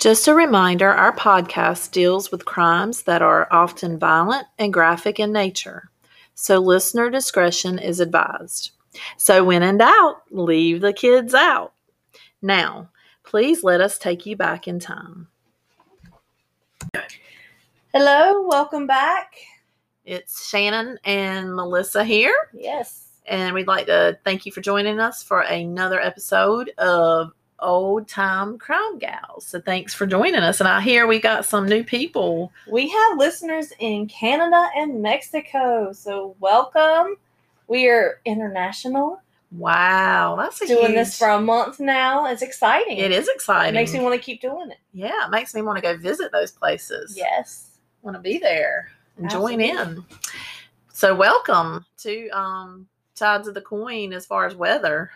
Just a reminder our podcast deals with crimes that are often violent and graphic in nature, so listener discretion is advised. So, when in doubt, leave the kids out. Now, please let us take you back in time. Hello, welcome back. It's Shannon and Melissa here, Yes. and we'd like to thank you for joining us for another episode of Old Time Crime Gals. So, thanks for joining us. And I hear we got some new people. We have listeners in Canada and Mexico, so welcome. We are international, Wow, that's doing huge, this for a month now. It's exciting. It is exciting. It makes me want to keep doing it. Yeah, it makes me want to go visit those places. Yes. Want to be there and join in. So welcome to um sides of the coin as far as weather.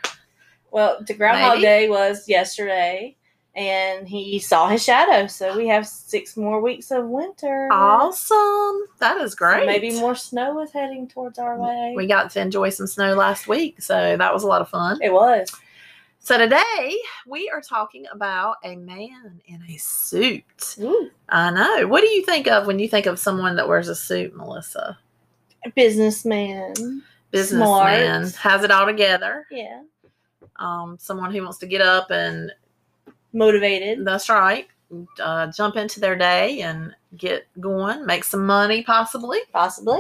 Well, the Groundhog Maybe. Day was yesterday, and he saw his shadow, so we have six more weeks of winter. Awesome. That is So great. maybe more snow is heading towards our way. We got to enjoy some snow last week, so that was a lot of fun. it was. So today we are talking about a man in a suit. Ooh. I know. What do you think of when you think of someone that wears a suit, Melissa? Businessman. Businessman Smart. has it all together. Yeah. Um, someone who wants to get up and Motivated. That's right. Uh, jump into their day and get going, make some money, possibly. Possibly.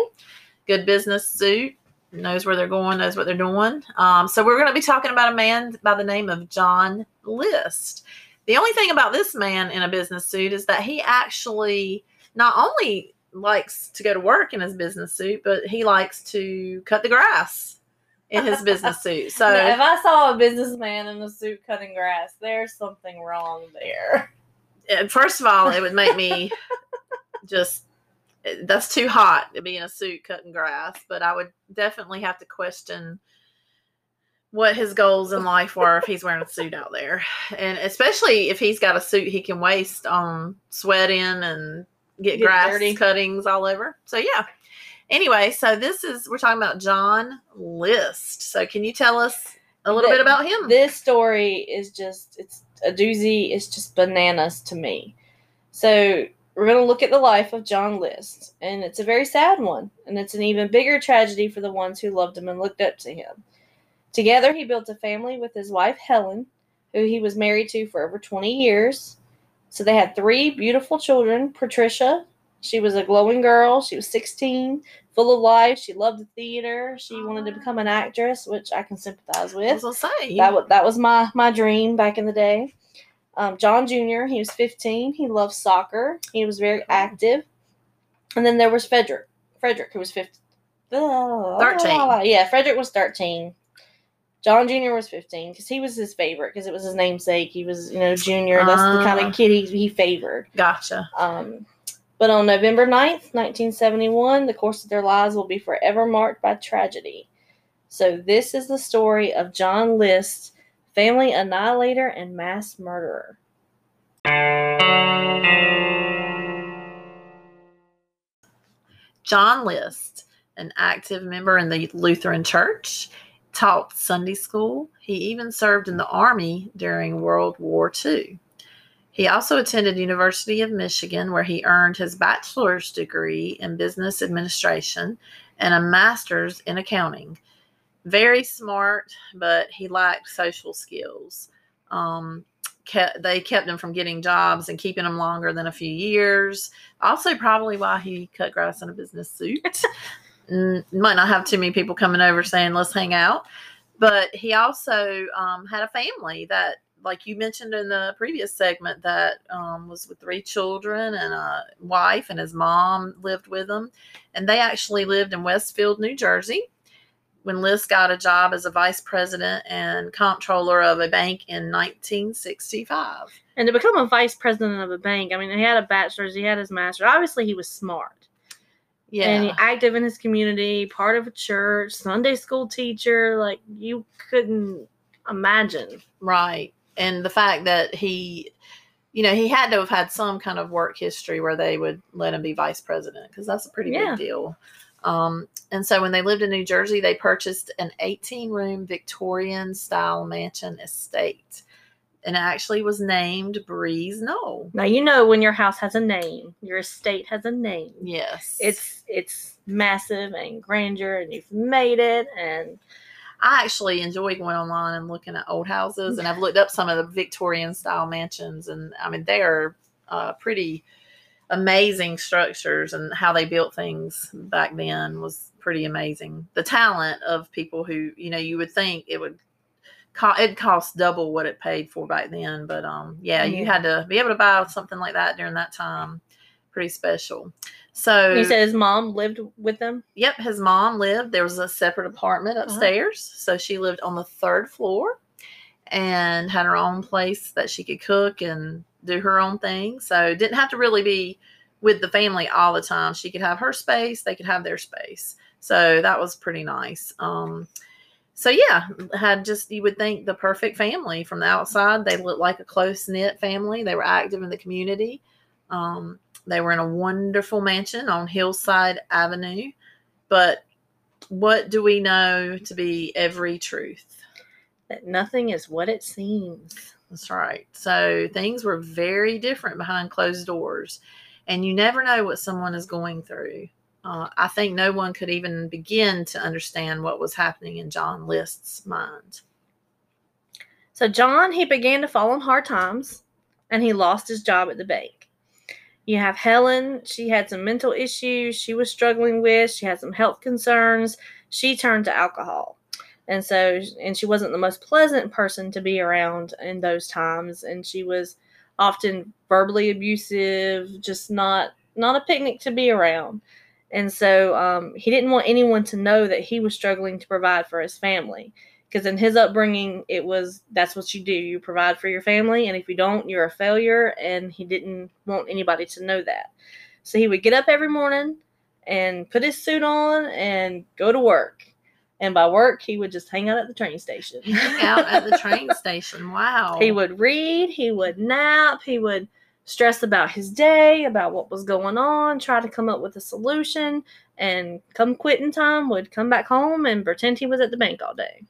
Good business suit, knows where they're going, knows what they're doing. Um, so, we're going to be talking about a man by the name of John List. The only thing about this man in a business suit is that he actually not only likes to go to work in his business suit, but he likes to cut the grass in his business suit. So, if I saw a businessman in a suit cutting grass, there's something wrong there. first of all, it would make me just that's too hot to be in a suit cutting grass. But I would definitely have to question what his goals in life were if he's wearing a suit out there, and especially if he's got a suit he can waste on sweating and get, Get grass dirty. cuttings all over. So yeah. Anyway, so this is we're talking about John List. So can you tell us a little The- bit about him? This story is just it's a doozy. It's just bananas to me. So we're gonna look at the life of John List, and it's a very sad one, and it's an even bigger tragedy for the ones who loved him and looked up to him. Together, he built a family with his wife Helen, who he was married to for over 20 years. So they had three beautiful children. Patricia, she was a glowing girl. She was 16, full of life. She loved the theater. She wanted to become an actress, which I can sympathize with that was that was my my dream back in the day. Um, John Jr. He was 15. He loved soccer. He was very active. And then there was Frederick. Frederick, who was 15. 13. Yeah, Frederick was 13. John Jr. was 15 because he was his favorite because it was his namesake. He was, you know, junior. That's the kind Ah. of kid he, he favored. gotcha. Um, but on November 9th, 1971, the course of their lives will be forever marked by tragedy. So, this is the story of John List, family annihilator and mass murderer. John List, an active member in the Lutheran Church, taught Sunday school. He even served in the Army during World War II. He also attended University of Michigan where he earned his bachelor's degree in business administration and a master's in accounting. Very smart, but he lacked social skills. Um, kept, they kept him from getting jobs and keeping him longer than a few years. Also, probably why he cut grass in a business suit. Mm, Might not have too many people coming over saying, let's hang out. But he also um, had a family that, like you mentioned in the previous segment, that um, was with three children and a wife, and his mom lived with him. And they actually lived in Westfield, New Jersey when List got a job as a vice president and comptroller of a bank in 1965. And to become a vice president of a bank, I mean, he had a bachelor's, he had his master's. Obviously, he was smart. Yeah. And active in his community, part of a church, Sunday school teacher. Like, you couldn't imagine. Right. And the fact that he, you know, he had to have had some kind of work history where they would let him be vice president because that's a pretty Yeah. big deal. Um, and so when they lived in New Jersey, they purchased an 18 room Victorian style mansion estate. and it actually was named Breeze Knoll. Now you know when your house has a name, your estate has a name. Yes, It's it's massive and grandeur, and you've made it, and I actually enjoy going online and looking at old houses, and I've looked up some of the Victorian style mansions, and I mean they are uh, pretty amazing structures, and how they built things back then was pretty amazing. The talent of people who you know you would think it would co- it cost double what it paid for back then, but um yeah, you had to be able to buy something like that during that time. Pretty special. So you said his mom lived with them. Yep, his mom lived. There was a separate apartment Uh-huh. upstairs, so she lived on the third floor and had her own place that she could cook and do her own thing. So didn't have to really be with the family all the time. She could have her space, they could have their space. So that was pretty nice. Um so yeah, had just you would think the perfect family from the outside. They looked like a close knit family. They were active in the community. Um, they were in a wonderful mansion on Hillside Avenue. But what do we know to be every truth? That nothing is what it seems. That's right. So things were very different behind closed doors, and you never know what someone is going through. Uh, I think no one could even begin to understand what was happening in John List's mind. So John, he began to fall on hard times, and he lost his job at the bank. You have Helen. She had some mental issues she was struggling with. She had some health concerns. She turned to alcohol. And so, and she wasn't the most pleasant person to be around in those times. And she was often verbally abusive, just not not a picnic to be around. And so, um, he didn't want anyone to know that he was struggling to provide for his family because in his upbringing it was that's what you do. You provide for your family and if you don't you're a failure and he didn't want anybody to know that. So he would get up every morning and put his suit on and go to work. And by work he would just hang out at the train station. Hang out at the train station. Wow. he would read he would nap he would stress about his day about what was going on try to come up with a solution and come quitting time would come back home and pretend he was at the bank all day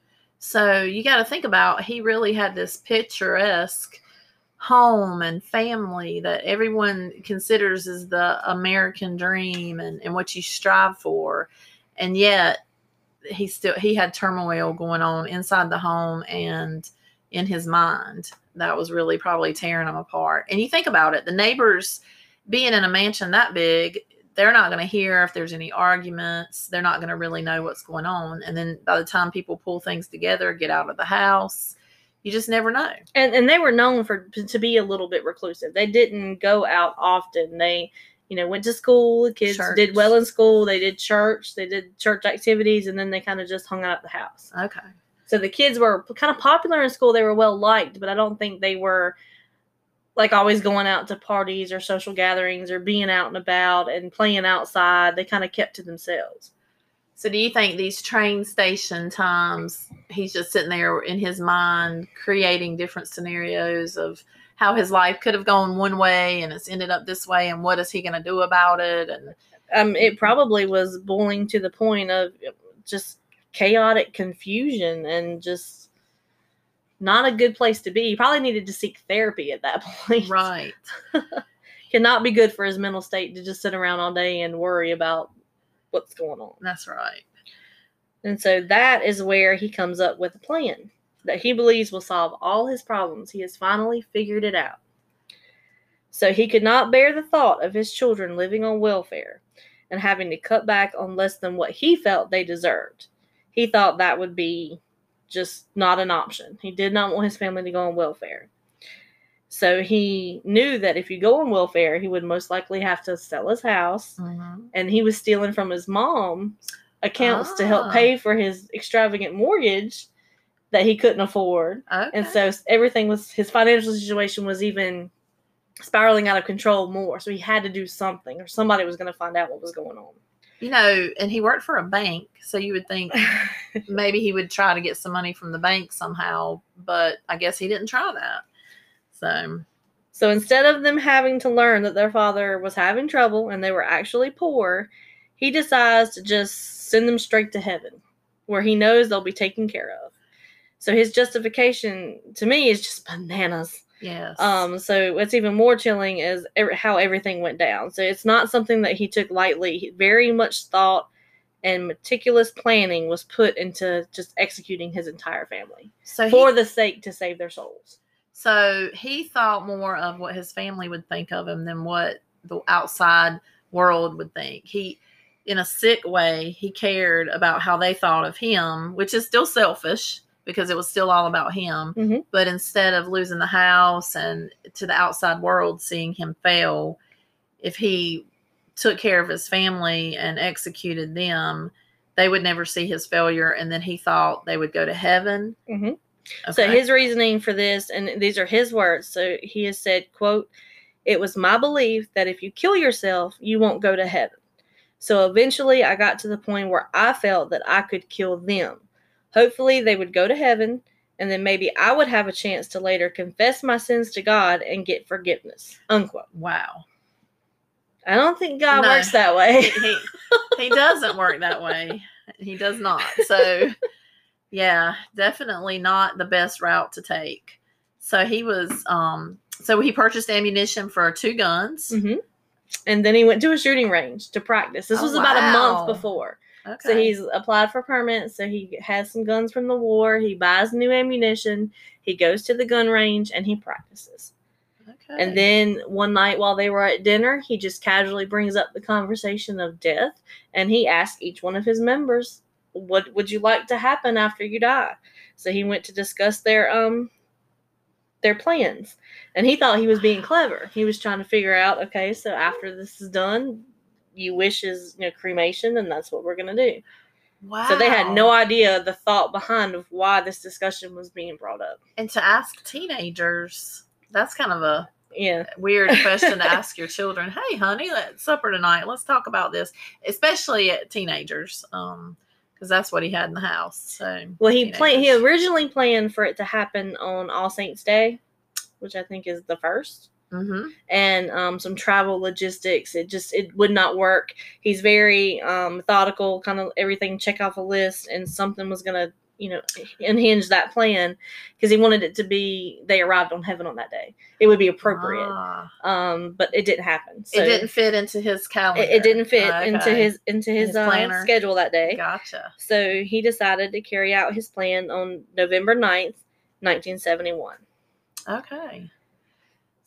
So you got to think about he really had this picturesque home and family that everyone considers as the American dream and, and what you strive for. And yet he still he had turmoil going on inside the home and in his mind that was really probably tearing him apart. And you think about it, the neighbors being in a mansion that big, they're not going to hear if there's any arguments. They're not going to really know what's going on. And then by the time people pull things together, get out of the house, you just never know. and and they were known for to be a little bit reclusive. They didn't go out often. They, you know, went to school. The kids Church. did well in school. They did church. They did church activities, and then they kind of just hung out at the house. Okay. So the kids were kind of popular in school. They were well liked, but I don't think they were like always going out to parties or social gatherings or being out and about and playing outside. They kind of kept to themselves. So do you think these train station times, he's just sitting there in his mind creating different scenarios of how his life could have gone one way and it's ended up this way and what is he going to do about it and um, it probably was boiling to the point of just chaotic confusion and just not a good place to be. He probably needed to seek therapy at that point. right. Cannot be good for his mental state to just sit around all day and worry about what's going on. That's right. And so that is where he comes up with a plan that he believes will solve all his problems. He has finally figured it out. So he could not bear the thought of his children living on welfare and having to cut back on less than what he felt they deserved. He thought that would be just not an option. He did not want his family to go on welfare. So he knew that if you go on welfare, he would most likely have to sell his house Mhm. and he was stealing from his mom accounts to help Ah. pay for his extravagant mortgage that he couldn't afford. Okay. And so everything was his financial situation was even spiraling out of control more. So he had to do something or somebody was going to find out what was going on. You know, and he worked for a bank, so you would think maybe he would try to get some money from the bank somehow, but I guess he didn't try that. So, So instead of them having to learn that their father was having trouble and they were actually poor, he decides to just send them straight to heaven where he knows they'll be taken care of. So his justification to me is just bananas. Yes. Um, so what's even more chilling is how everything went down. So it's not something that he took lightly. He very much thought and meticulous planning was put into just executing his entire family so for the sake to save their souls. so he thought more of what his family would think of him than what the outside world would think. He in a sick way, he cared about how they thought of him, which is still selfish because it was still all about him. Mhm. But instead of losing the house and to the outside world seeing him fail, if he took care of his family and executed them, they would never see his failure. And then he thought they would go to heaven. Mhm. So his reasoning for this, and these are his words. So he has said, "quote It was my belief that if you kill yourself, you won't go to heaven. So eventually, I got to the point where I felt that I could kill them. Hopefully, they would go to heaven, and then maybe I would have a chance to later confess my sins to God and get forgiveness." Unquote. wow. I don't think God No. works that way. he, he doesn't work that way. He does not. So, yeah, definitely not the best route to take. So he was, um, so he purchased ammunition for two guns. hmm And then he went to a shooting range to practice. This Oh, was about a month before. Okay. So he's applied for permits. So he has some guns from the war. He buys new ammunition. He goes to the gun range and he practices. okay. And then one night while they were at dinner, he just casually brings up the conversation of death and he asks each one of his members, "What would you like to happen after you die?" So he went to discuss their um their plans. And he thought he was being clever. He was trying to figure out, okay, so after this is done, you wish is you know cremation and that's what we're going to do. wow. So they had no idea the thought behind of why this discussion was being brought up. And to ask teenagers, that's kind of a Yeah. weird question to ask your children. Hey, honey, let's supper tonight. Let's talk about this, especially at teenagers, um, because that's what he had in the house. So Well, he planned. He originally planned for it to happen on All Saints Day, which I think is the first, Mhm. and um, some travel logistics. It just it would not work. He's very um, methodical, kind of everything check off a list, and something was gonna you know unhinge that plan because he wanted it to be they arrived on heaven on that day. It would be appropriate, Ah. um, but it didn't happen. So it didn't fit into his calendar. It, it didn't fit Ah, into his into his, His uh, schedule that day. Gotcha. So he decided to carry out his plan on November 9th, 1971. Okay.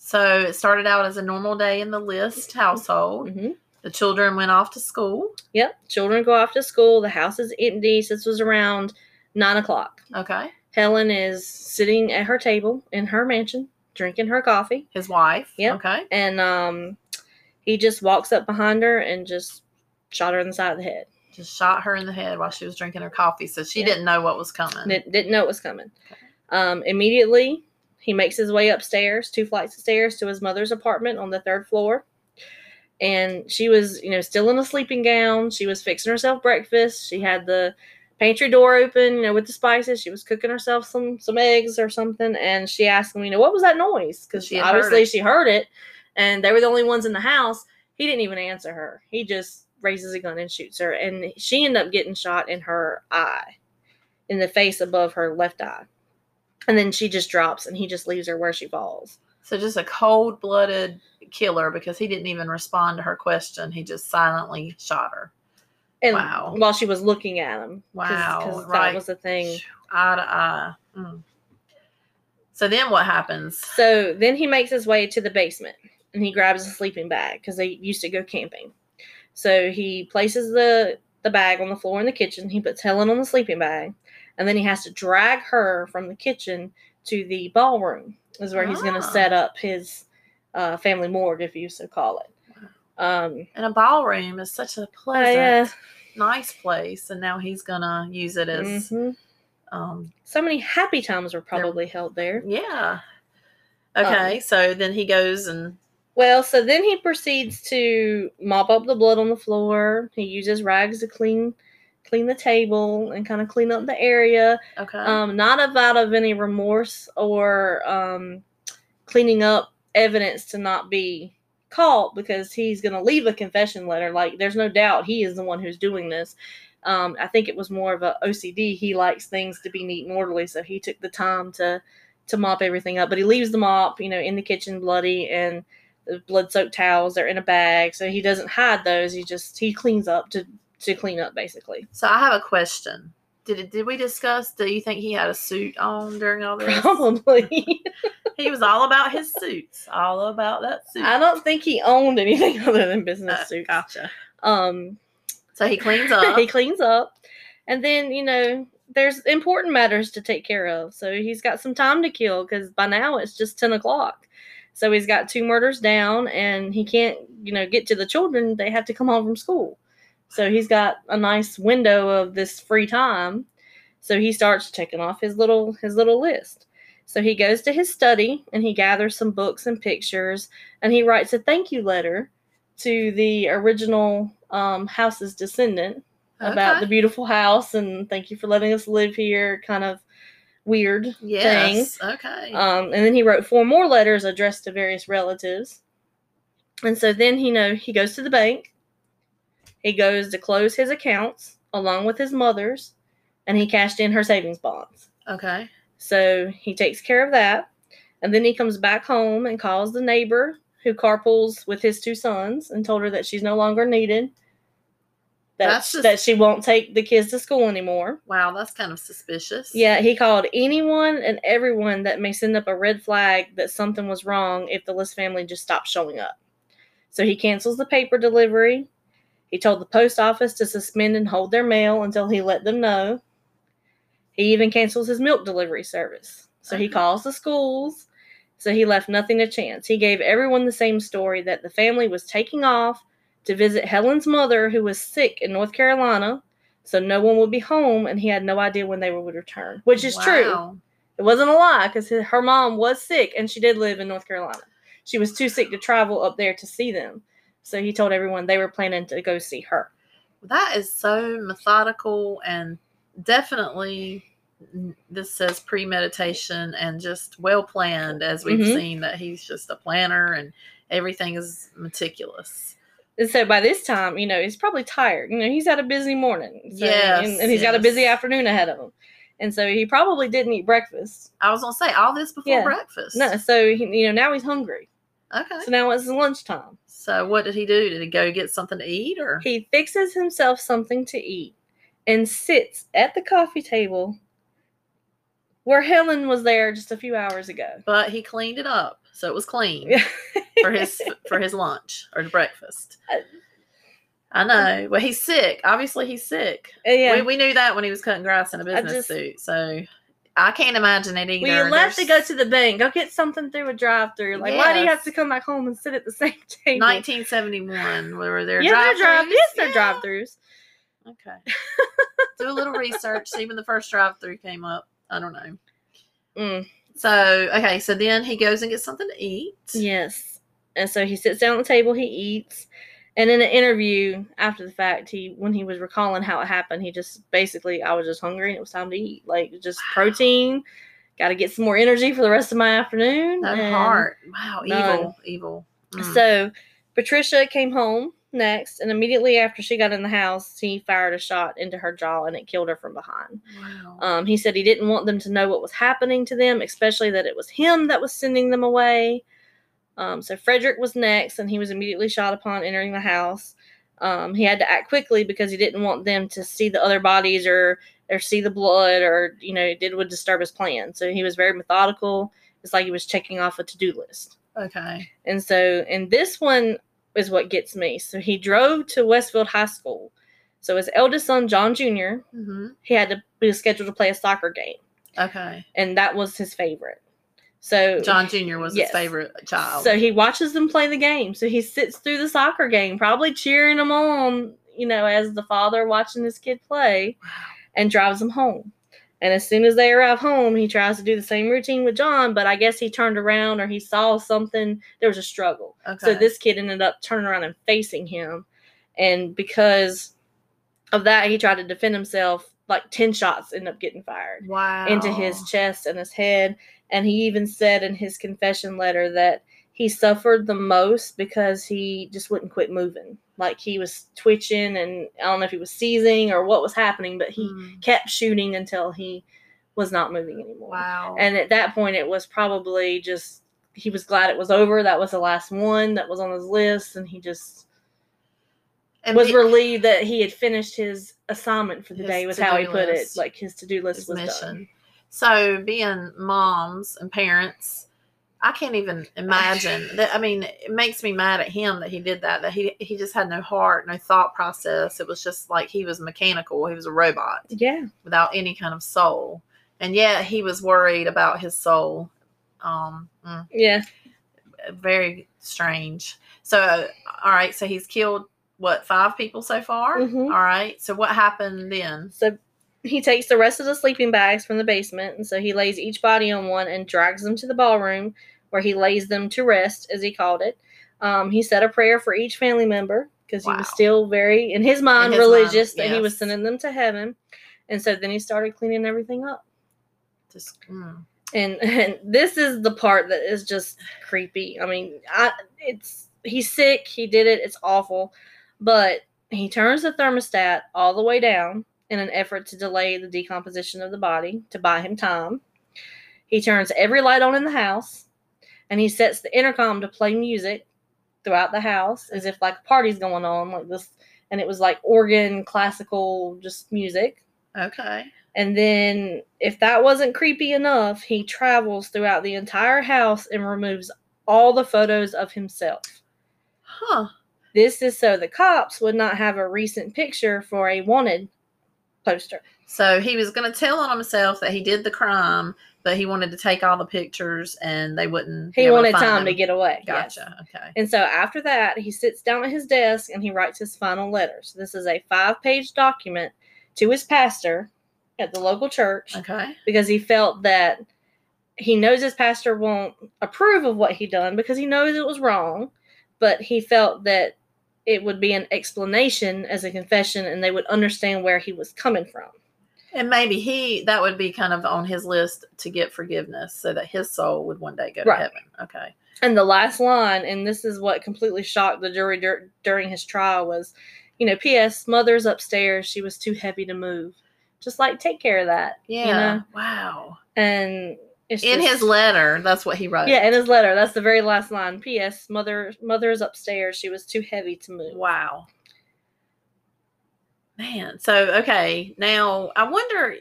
So it started out as a normal day in the list household. hmm The children went off to school. Yep. Children go off to school. The house is empty. So this was around nine o'clock. Okay. Helen is sitting at her table in her mansion, drinking her coffee, His wife. Yep. Okay. and um, he just walks up behind her and just shot her in the side of the head. Just shot her in the head while she was drinking her coffee. So she Yeah. didn't know what was coming. Didn't, know it was coming. Um, immediately, he makes his way upstairs, two flights of stairs, to his mother's apartment on the third floor. And she was, you know, still in a sleeping gown. She was fixing herself breakfast. She had the pantry door open, you know, with the spices. She was cooking herself some some eggs or something. And she asked him, you know, what was that noise? Because She had heard obviously she heard it, and they were the only ones in the house. He didn't even answer her. He just raises a gun and shoots her, and she ended up getting shot in her eye, in the face above her left eye. And then she just drops, and he just leaves her where she falls. So just a cold blooded killer because he didn't even respond to her question. He just silently shot her. And Wow. while she was looking at him, 'cause- Wow, 'cause that right. was the thing. Eye to eye. Mm. So then what happens? So then he makes his way to the basement and he grabs a sleeping bag because they used to go camping. So he places the the bag on the floor in the kitchen. He puts Helen on the sleeping bag, and then he has to drag her from the kitchen to the ballroom, is where he's going Ah. to set up his uh, family morgue, if you so call it. Um, And a ballroom is such a uh, pleasant, yeah. nice place, and now he's gonna use it as, Mhm. um, So many happy times were probably held there. yeah. Um, Okay, so then he goes and Well, so then he proceeds to mop up the blood on the floor. He uses rags to clean clean the table and kind of clean up the area. okay, Um, not of out of any remorse or um, cleaning up evidence to not be caught because he's going to leave a confession letter. Like, there's no doubt he is the one who's doing this. Um, I think it was more of a OCD. He likes things to be neat and orderly, so he took the time to to mop everything up. But he leaves the mop, you know, in the kitchen bloody and the blood soaked towels are in a bag, so he doesn't hide those. He just he cleans up to to clean up basically. So I have a question. Did it, did we discuss? Do you think he had a suit on during all this? Probably. He was all about his suits. All about that suit. I don't think he owned anything other than business Uh, suits. Gotcha. Um, So he cleans up. he cleans up, and then you know there's important matters to take care of. So he's got some time to kill because by now it's just ten o'clock. So he's got two murders down, and he can't you know get to the children. They have to come home from school. So he's got a nice window of this free time. So he starts checking off his little his little list. So he goes to his study and he gathers some books and pictures and he writes a thank you letter to the original um, house's descendant about the beautiful house and thank you for letting us live here kind of weird thing. yes. Okay. Um, and then he wrote four more letters addressed to various relatives. And so then you know he goes to the bank. He goes to close his accounts along with his mother's, and he cashed in her savings bonds. okay. So he takes care of that. And then he comes back home and calls the neighbor who carpools with his two sons and told her that she's no longer needed. That, That's just- that she won't take the kids to school anymore. Wow, that's kind of suspicious. Yeah, he called anyone and everyone that may send up a red flag that something was wrong if the List family just stopped showing up. So he cancels the paper delivery. He told the post office to suspend and hold their mail until he let them know. He even cancels his milk delivery service. So he calls the schools. So he left nothing to chance. He gave everyone the same story that the family was taking off to visit Helen's mother, who was sick in North Carolina. So no one would be home, and he had no idea when they would return, which is true. It wasn't a lie because her mom was sick and she did live in North Carolina. She was too sick to travel up there to see them. So he told everyone they were planning to go see her. That is so methodical and definitely this says premeditation and just well planned as we've Mhm. seen that he's just a planner and everything is meticulous. And so by this time, you know, he's probably tired. You know, he's had a busy morning. So, Yes, and, and he's got a busy afternoon ahead of him. And so he probably didn't eat breakfast. I was gonna say all this before Yeah. breakfast. No, so he, you know, now he's hungry. Okay. So now it's lunchtime. So what did he do? Did he go get something to eat or He fixes himself something to eat and sits at the coffee table where Helen was there just a few hours ago. but he cleaned it up. So it was clean for his for his lunch or breakfast. Uh, I know. Well, he's sick. Obviously, he's sick. yeah. We, we knew that when he was cutting grass in a business just- suit. So I can't imagine it either. Well, you left to go to the bank. Go get something through a drive-through. Like, why do you have to come back home and sit at the same table? 1971. Where there yeah, they're drive. Yes, they're Yeah. drive-throughs. Okay. Do a little research. See when the first drive-through came up. I don't know. Mm, So okay. So then he goes and gets something to eat. yes. And so he sits down at the table. He eats. And in an interview after the fact, he when he was recalling how it happened, he just basically, I was just hungry and it was time to eat. Like just Wow. protein. Got to get some more energy for the rest of my afternoon. No and- heart. Wow. None. Evil. Evil. Mm. So Patricia came home next, and immediately after she got in the house, he fired a shot into her jaw and it killed her from behind. wow. Um, he said he didn't want them to know what was happening to them, especially that it was him that was sending them away. Um, so Frederick was next, and he was immediately shot upon entering the house. Um, he had to act quickly because he didn't want them to see the other bodies or or see the blood or you know it would disturb his plan. So he was very methodical. It's like he was checking off a to do list. okay. And so, and this one is what gets me. So he drove to Westfield High School. So his eldest son, John Jr., hmm he had to be scheduled to play a soccer game, Okay. and that was his favorite. So John Jr. was Yes. his favorite child. So he watches them play the game. So he sits through the soccer game, probably cheering them on, you know, as the father watching his kid play, and drives them home. And as soon as they arrive home, he tries to do the same routine with John, but I guess he turned around or he saw something. There was a struggle. Okay. So this kid ended up turning around and facing him. And because of that, he tried to defend himself. Like 10 shots end up getting fired wow into his chest and his head. And he even said in his confession letter that he suffered the most because he just wouldn't quit moving. Like he was twitching, and I don't know if he was seizing or what was happening, but he Mm. kept shooting until he was not moving anymore. Wow. And at that point, it was probably just he was glad it was over. That was the last one that was on his list, and he just and was relieved that he had finished his assignment for the day. Was how he put it. Like his to do list his was mission. done. So being moms and parents, I can't even imagine that. I mean, it makes me mad at him that he did that. That he he just had no heart, no thought process. It was just like he was mechanical. He was a robot Yeah, without any kind of soul. And yet he was worried about his soul. Um, mm, yeah. very strange. So, all right. So he's killed what five people so far. Mhm. All right. So what happened then? So he takes the rest of the sleeping bags from the basement, and so he lays each body on one and drags them to the ballroom, where he lays them to rest, as he called it. Um, he said a prayer for each family member because he was still very, in his mind, his mind, religious that he was sending them to heaven. And so then he started cleaning everything up. Just mm. and and this is the part that is just creepy. I mean, I it's he's sick, he did it, it's awful, but he turns the thermostat all the way down in an effort to delay the decomposition of the body to buy him time. He turns every light on in the house and he sets the intercom to play music throughout the house as if like a party's going on like this and it was like organ classical just music okay. and then, if that wasn't creepy enough, he travels throughout the entire house and removes all the photos of himself. Huh. This is so the cops would not have a recent picture for a wanted poster. So he was going to tell on himself that he did the crime, but he wanted to take all the pictures and they wouldn't. He wanted find time to get away. yes. Gotcha. Okay. And so after that, he sits down at his desk and he writes his final letter. So this is a five page document to his pastor at the local church. Okay. because he felt that he knows his pastor won't approve of what he done because he knows it was wrong, but he felt that it would be an explanation as a confession and they would understand where he was coming from. And maybe he that would be kind of on his list to get forgiveness, so that his soul would one day go Right. to heaven. Okay. And the last line, and this is what completely shocked the jury dur- during his trial, was, you know, P.S. Mother's upstairs. She was too heavy to move. Just like take care of that. Yeah. You know? Wow. And it's In just- his letter, that's what he wrote. Yeah, in his letter. That's the very last line. P.S. Mother mother is upstairs. She was too heavy to move. Wow. Man, so okay, now I wonder.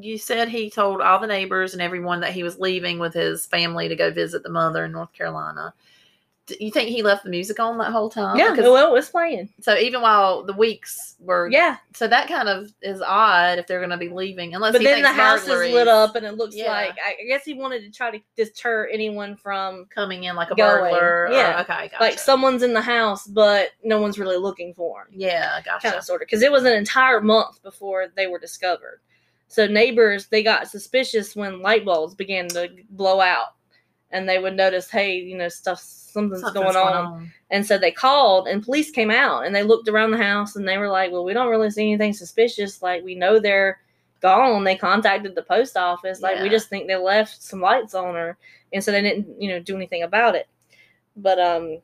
You said he told all the neighbors and everyone that he was leaving with his family to go visit the mother in North Carolina. You think he left the music on that whole time? Yeah, Because- well, it was playing. so even while the weeks were, Yeah, So that kind of is odd if they're going to be leaving, unless. but he then the house is lit up, and it looks Yeah. like I I guess he wanted to try to deter anyone from coming in like a Going, burglar. or- yeah. okay, gotcha. like someone's in the house, but no one's really looking for him. Yeah, gotcha. kind of sort of because it was an entire month before they were discovered. So neighbors they got suspicious when light bulbs began to blow out, and they would notice, hey, you know, stuff something's, Something's going, on. And so they called, and police came out, and they looked around the house, and they were like, well, we don't really see anything suspicious. Like we know they're gone. They contacted the post office. Like we just think they left some lights on her, and so they didn't, you know, do anything about it. But um.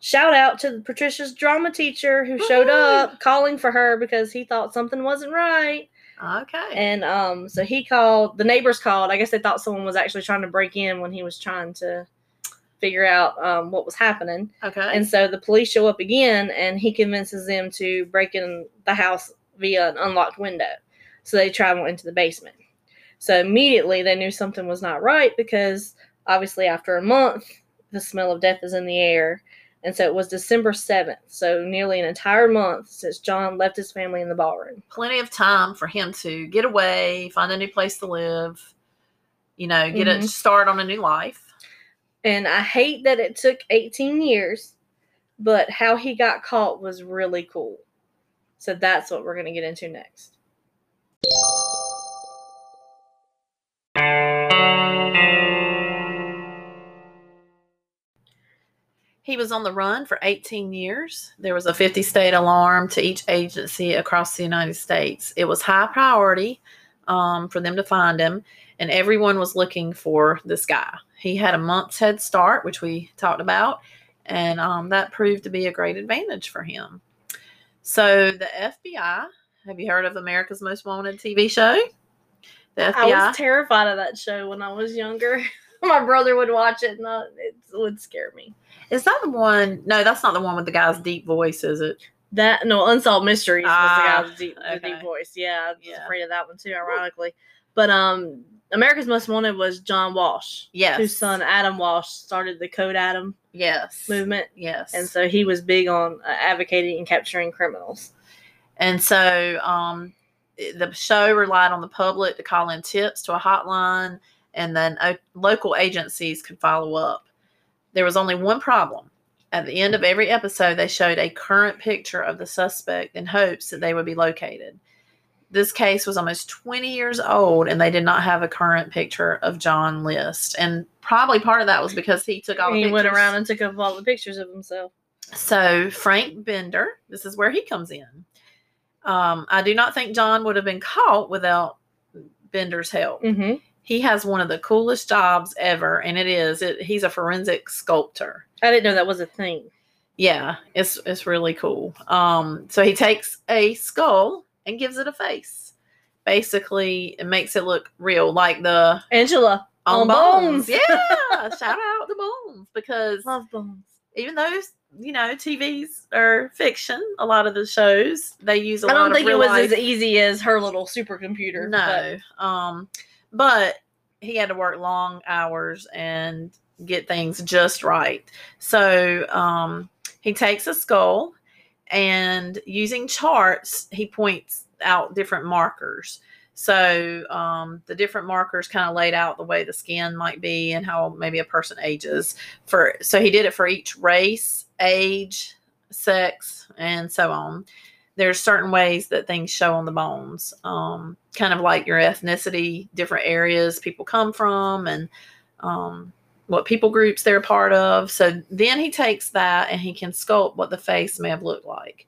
Shout out to Patricia's drama teacher who showed up calling for her because he thought something wasn't right. Okay. And um, so he called. The neighbors called. I guess they thought someone was actually trying to break in when he was trying to figure out um, what was happening. okay. And so the police show up again, and he convinces them to break in the house via an unlocked window. So they travel into the basement. So immediately they knew something was not right because obviously after a month, the smell of death is in the air. And so it was December 7th. So nearly an entire month since John left his family in the ballroom. Plenty of time for him to get away, find a new place to live, you know, get a Mhm. start on a new life. And I hate that it took 18 years, but how he got caught was really cool. So that's what we're going to get into next. He was on the run for 18 years. There was a 50 state alarm to each agency across the United States. It was high priority um, for them to find him, and everyone was looking for this guy. He had a month's head start, which we talked about, and um, that proved to be a great advantage for him. So the FBI, have you heard of America's Most Wanted TV show? The FBI. I was terrified of that show when I was younger. My brother would watch it, and uh, it would scare me. Is that the one? No, that's not the one with the guy's deep voice, is it? That no, Unsolved Mysteries Ah, was the guy's deep, the okay. deep voice. Yeah, I was Yeah. afraid of that one too, ironically. But um, America's Most Wanted was John Walsh, Yes. whose son Adam Walsh started the Code Adam Yes. movement, Yes. and so he was big on uh, advocating and capturing criminals. And so um, the show relied on the public to call in tips to a hotline, and then local agencies could follow up. There was only one problem. At the end of every episode, they showed a current picture of the suspect in hopes that they would be located. This case was almost 20 years old, and they did not have a current picture of John List. And probably part of that was because he took all the he went around and took up all the pictures of himself. So Frank Bender, this is where he comes in. Um, I do not think John would have been caught without Bender's help. Mm-hmm. He has one of the coolest jobs ever, and it is. It, he's a forensic sculptor. I didn't know that was a thing. Yeah, it's it's really cool. Um, so he takes a skull and gives it a face. Basically, it makes it look real, like the Angela on On bones. Bones. Yeah, shout out the bones because love bones. even though you know TVs are fiction, a lot of the shows they use a I lot don't think it was life. as easy as her little supercomputer. but- no, um, but he had to work long hours and get things just right. So um, he takes a skull and using charts, he points out different markers. So um, the different markers kind of laid out the way the skin might be and how maybe a person ages. For so he did it for each race, age, sex, and so on. There's certain ways that things show on the bones, um, kind of like your ethnicity, different areas people come from, and um, what people groups they're a part of. So then he takes that and he can sculpt what the face may have looked like.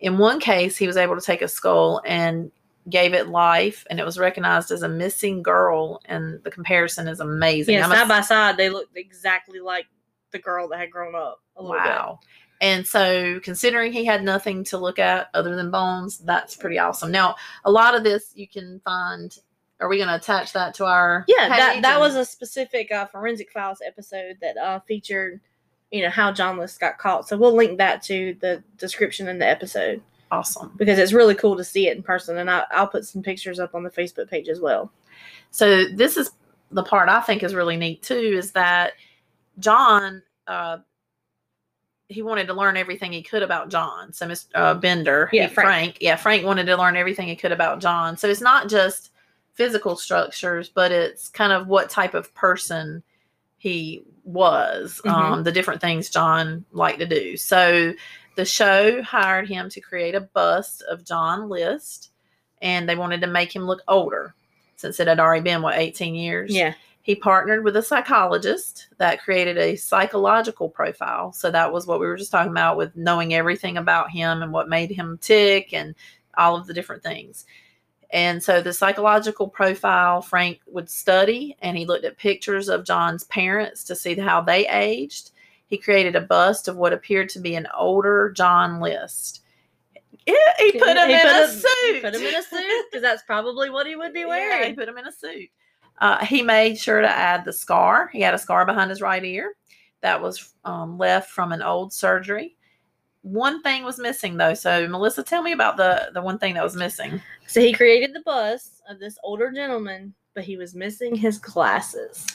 In one case, he was able to take a skull and gave it life, and it was recognized as a missing girl, and the comparison is amazing. Yeah, I'm a- side by side, they looked exactly like the girl that had grown up. A little bit. And so, considering he had nothing to look at other than bones, that's pretty awesome. Now, a lot of this you can find. Are we going to attach that to our? Yeah, that that was a specific uh, forensic files episode that uh, featured, you know, how John List got caught. So we'll link that to the description in the episode awesome. because it's really cool to see it in person, and I, I'll put some pictures up on the Facebook page as well. So this is the part I think is really neat too. Is that John? Uh, he wanted to learn everything he could about John. So Mr. Uh, Bender, Yeah, he- Frank. yeah, Frank wanted to learn everything he could about John. So it's not just physical structures, but it's kind of what type of person he was, Mhm. um, the different things John liked to do. So the show hired him to create a bust of John List, and they wanted to make him look older since it had already been what 18 years. Yeah, He partnered with a psychologist that created a psychological profile. So that was what we were just talking about with knowing everything about him and what made him tick and all of the different things. And so the psychological profile Frank would study and he looked at pictures of John's parents to see how they aged. He created a bust of what appeared to be an older John List. Yeah, he put him He in put a suit. Put him in a suit because that's probably what he would be Yeah, he wearing. put him in a suit. Uh, he made sure to add the scar. He had a scar behind his right ear that was um, left from an old surgery. One thing was missing though. So Melissa, tell me about the the one thing that was missing. So he created the bust of this older gentleman, but he was missing his glasses.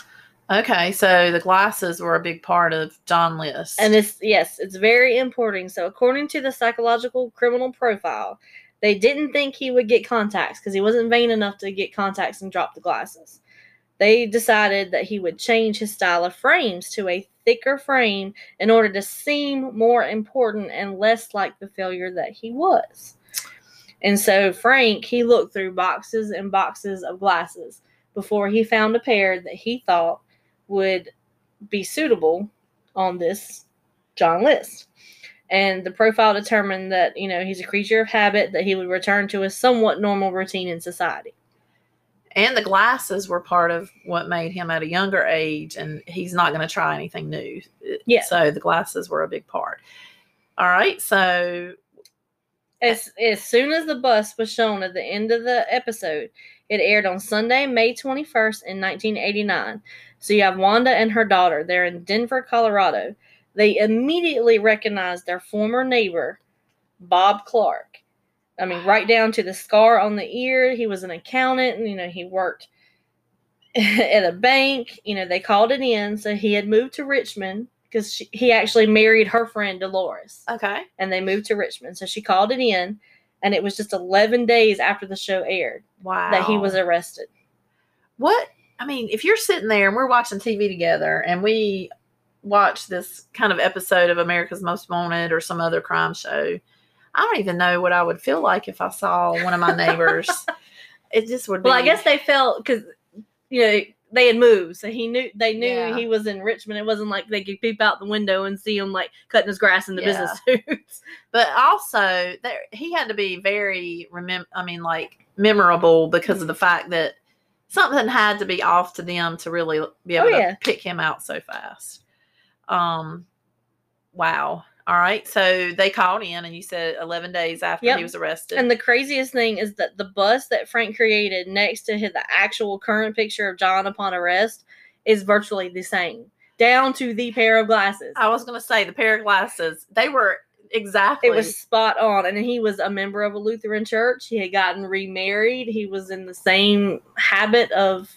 Okay, so the glasses were a big part of John List. And it's yes, it's very important. So according to the psychological criminal profile, they didn't think he would get contacts because he wasn't vain enough to get contacts and drop the glasses. They decided that he would change his style of frames to a thicker frame in order to seem more important and less like the failure that he was. And so Frank, he looked through boxes and boxes of glasses before he found a pair that he thought would be suitable on this John List. And the profile determined that, you know, he's a creature of habit, that he would return to a somewhat normal routine in society. And the glasses were part of what made him at a younger age, and he's not going to try anything new. Yeah. So the glasses were a big part. All right. So As as soon as the bus was shown at the end of the episode, it aired on Sunday, May 21st in 1989. So you have Wanda and her daughter. They're in Denver, Colorado. They immediately recognized their former neighbor, Bob Clark. I mean, right down to the scar on the ear. He was an accountant, and you know, he worked at a bank. You know, they called it in. So he had moved to Richmond because he actually married her friend Dolores okay. and they moved to Richmond. So she called it in, and it was just 11 days after the show aired Wow. that he was arrested. what I mean, if you're sitting there and we're watching TV together and we watch this kind of episode of America's Most Wanted or some other crime show, I don't even know what I would feel like if I saw one of my neighbors. it just would be. Well, I guess they felt because you know they had moved, so he knew they knew Yeah. he was in Richmond. It wasn't like they could peep out the window and see him like cutting his grass in the Yeah. business suits. but also there he had to be very remem- I mean, like memorable because of the fact that something had to be off to them to really be able Oh, to yeah. pick him out so fast. Um, wow. All right. So they called in, and you said 11 days after Yep. he was arrested. And the craziest thing is that the bus that Frank created next to his, the actual current picture of John upon arrest is virtually the same, down to the pair of glasses. I was going to say the pair of glasses. They were exactly. It was spot on. And he was a member of a Lutheran church. He had gotten remarried. He was in the same habit of.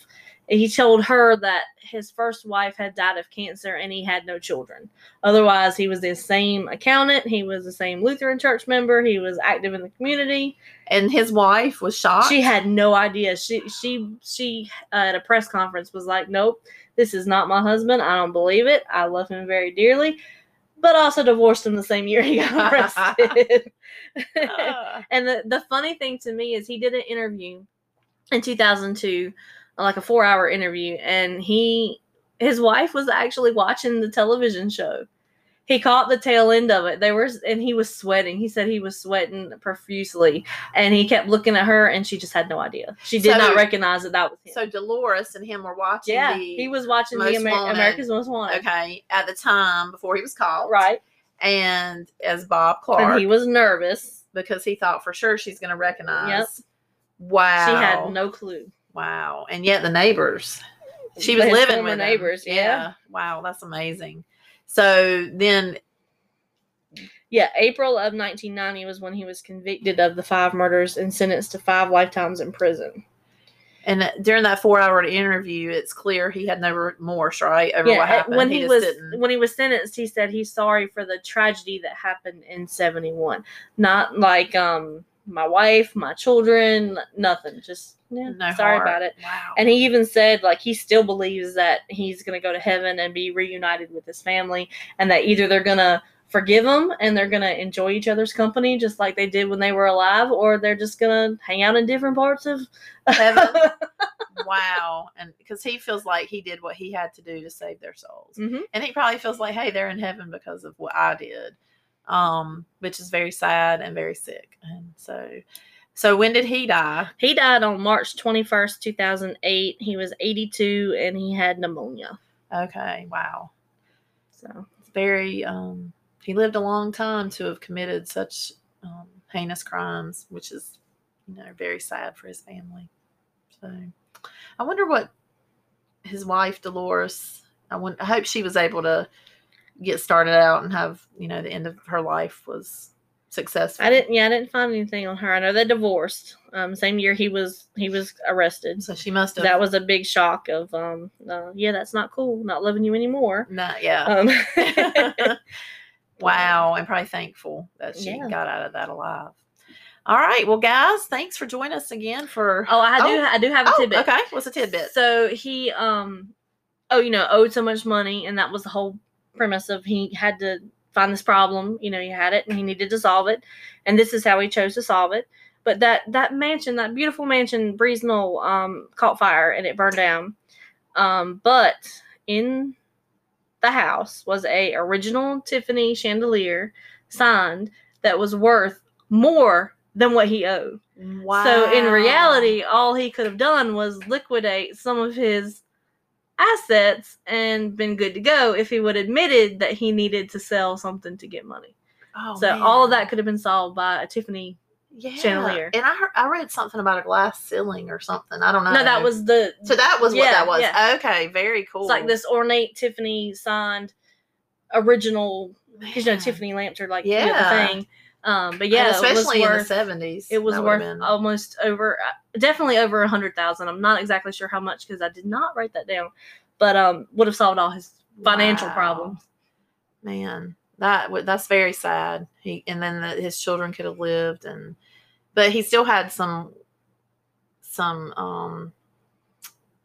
He told her that his first wife had died of cancer and he had no children. Otherwise, he was the same accountant. He was the same Lutheran church member. He was active in the community. and his wife was shocked. She had no idea. She she she uh, at a press conference was like, "Nope, this is not my husband. I don't believe it. I love him very dearly." But also divorced him the same year he got arrested. Ah. and the, the funny thing to me is he did an interview in 2002 like a four hour interview and he his wife was actually watching the television show he caught the tail end of it they were and he was sweating he said he was sweating profusely and he kept looking at her and she just had no idea she did So- not recognize that that was him so Dolores and him were watching. yeah the, he was watching the Amer- Wanted. america's most wanted okay at the time before he was caught. right And as Bob Clark, and he was nervous because he thought for sure she's going to recognize. Yep. Wow. she had no clue Wow. And yet the neighbors. She was living with neighbors yeah Wow, that's amazing. So then Yeah, April of 1990 was when he was convicted of the five murders and sentenced to five lifetimes in prison. and during that 4-hour interview, it's clear he had no remorse, right? Over what Yeah, happened. when he, just was didn't- when he was sentenced, he said he's sorry for the tragedy that happened in 71. Not like um my wife, my children, nothing. Just yeah, no sorry heart. about it. Wow. And he even said like he still believes that he's going to go to heaven and be reunited with his family and that either they're going to forgive him and they're going to enjoy each other's company just like they did when they were alive or they're just going to hang out in different parts of Heaven. wow. And because he feels like he did what he had to do to save their souls. hmm and he probably feels like hey they're in heaven because of what i did um which is very sad and very sick. And so so when did he die? He died on March 21st, 2008. He was 82 and he had pneumonia. okay wow. So, it's very um he lived a long time to have committed such um, heinous crimes which is you know very sad for his family. So i wonder what his wife dolores i, want, I hope she was able to get started out and have you know the end of her life was successful I didn't yeah, I didn't find anything on her. I know they divorced. Um same year he was he was arrested. So she must have. That was a big shock of um uh, yeah, that's not cool. Not loving you anymore. Not, yeah. Um wow. I'm probably thankful that she Yeah. got out of that alive. All right. Well, guys, thanks for joining us again for. Oh, I do Oh. I do have a Oh, tidbit. okay. What's a tidbit? So he um oh, you know, owed so much money and that was the whole premise of he had to find this problem, you know, he had it and he needed to solve it. And this is how he chose to solve it. But that that mansion, that beautiful mansion, Breeze Knoll, um, caught fire and it burned down. Um, but in the house was a original Tiffany chandelier signed that was worth more than what he owed. Wow. So in reality, all he could have done was liquidate some of his assets and been good to go if he would have admitted that he needed to sell something to get money. Oh, so all of that could have been solved by a Tiffany. yeah. chandelier. And I heard, I read something about a glass ceiling or something. I don't know. No, that was the so that was what that was. yeah. Okay, very cool. it's like this ornate Tiffany signed original because you know Tiffany lamps are like yeah. Yeah. the thing. Um, but And yeah, was especially in the seventies. It was worth almost over, uh, definitely over a hundred thousand. I'm not exactly sure how much because I did not write that down, but um, would have solved all his financial Wow. problems. man that that's very sad he and then the, his children could have lived and but he still had some some um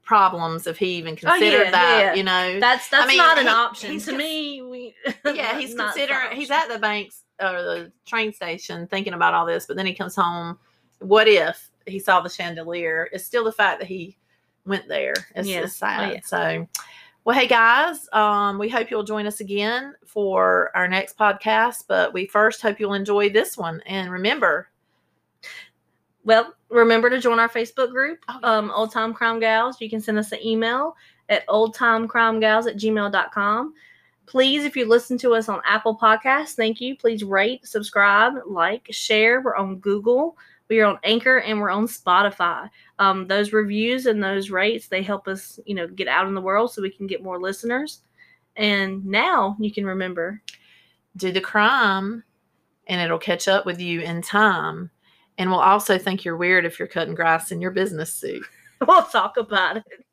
problems if he even considered Oh, yeah, that yeah. you know That's that's mean, not an he- option to me. We yeah he's considering he's at the banks or the train station thinking about all this but then he comes home what if he saw the chandelier it's still the fact that he went there it's, Yeah. it's Oh, sad yeah. so well hey guys um we hope you'll join us again for our next podcast but we first hope you'll enjoy this one and remember Well, remember to join our Facebook group, Oh, um, Old Time Crime Gals. You can send us an email at oldtimecrimegals at gmail.com. Please, if you listen to us on Apple Podcasts, thank you. Please rate, subscribe, like, share. We're on Google, we are on Anchor, and we're on Spotify. Um, those reviews and those rates, they help us, you know, get out in the world so we can get more listeners. And now you can remember do the crime and it'll catch up with you in time and we'll also think you're weird if you're cutting grass in your business suit we'll talk about it.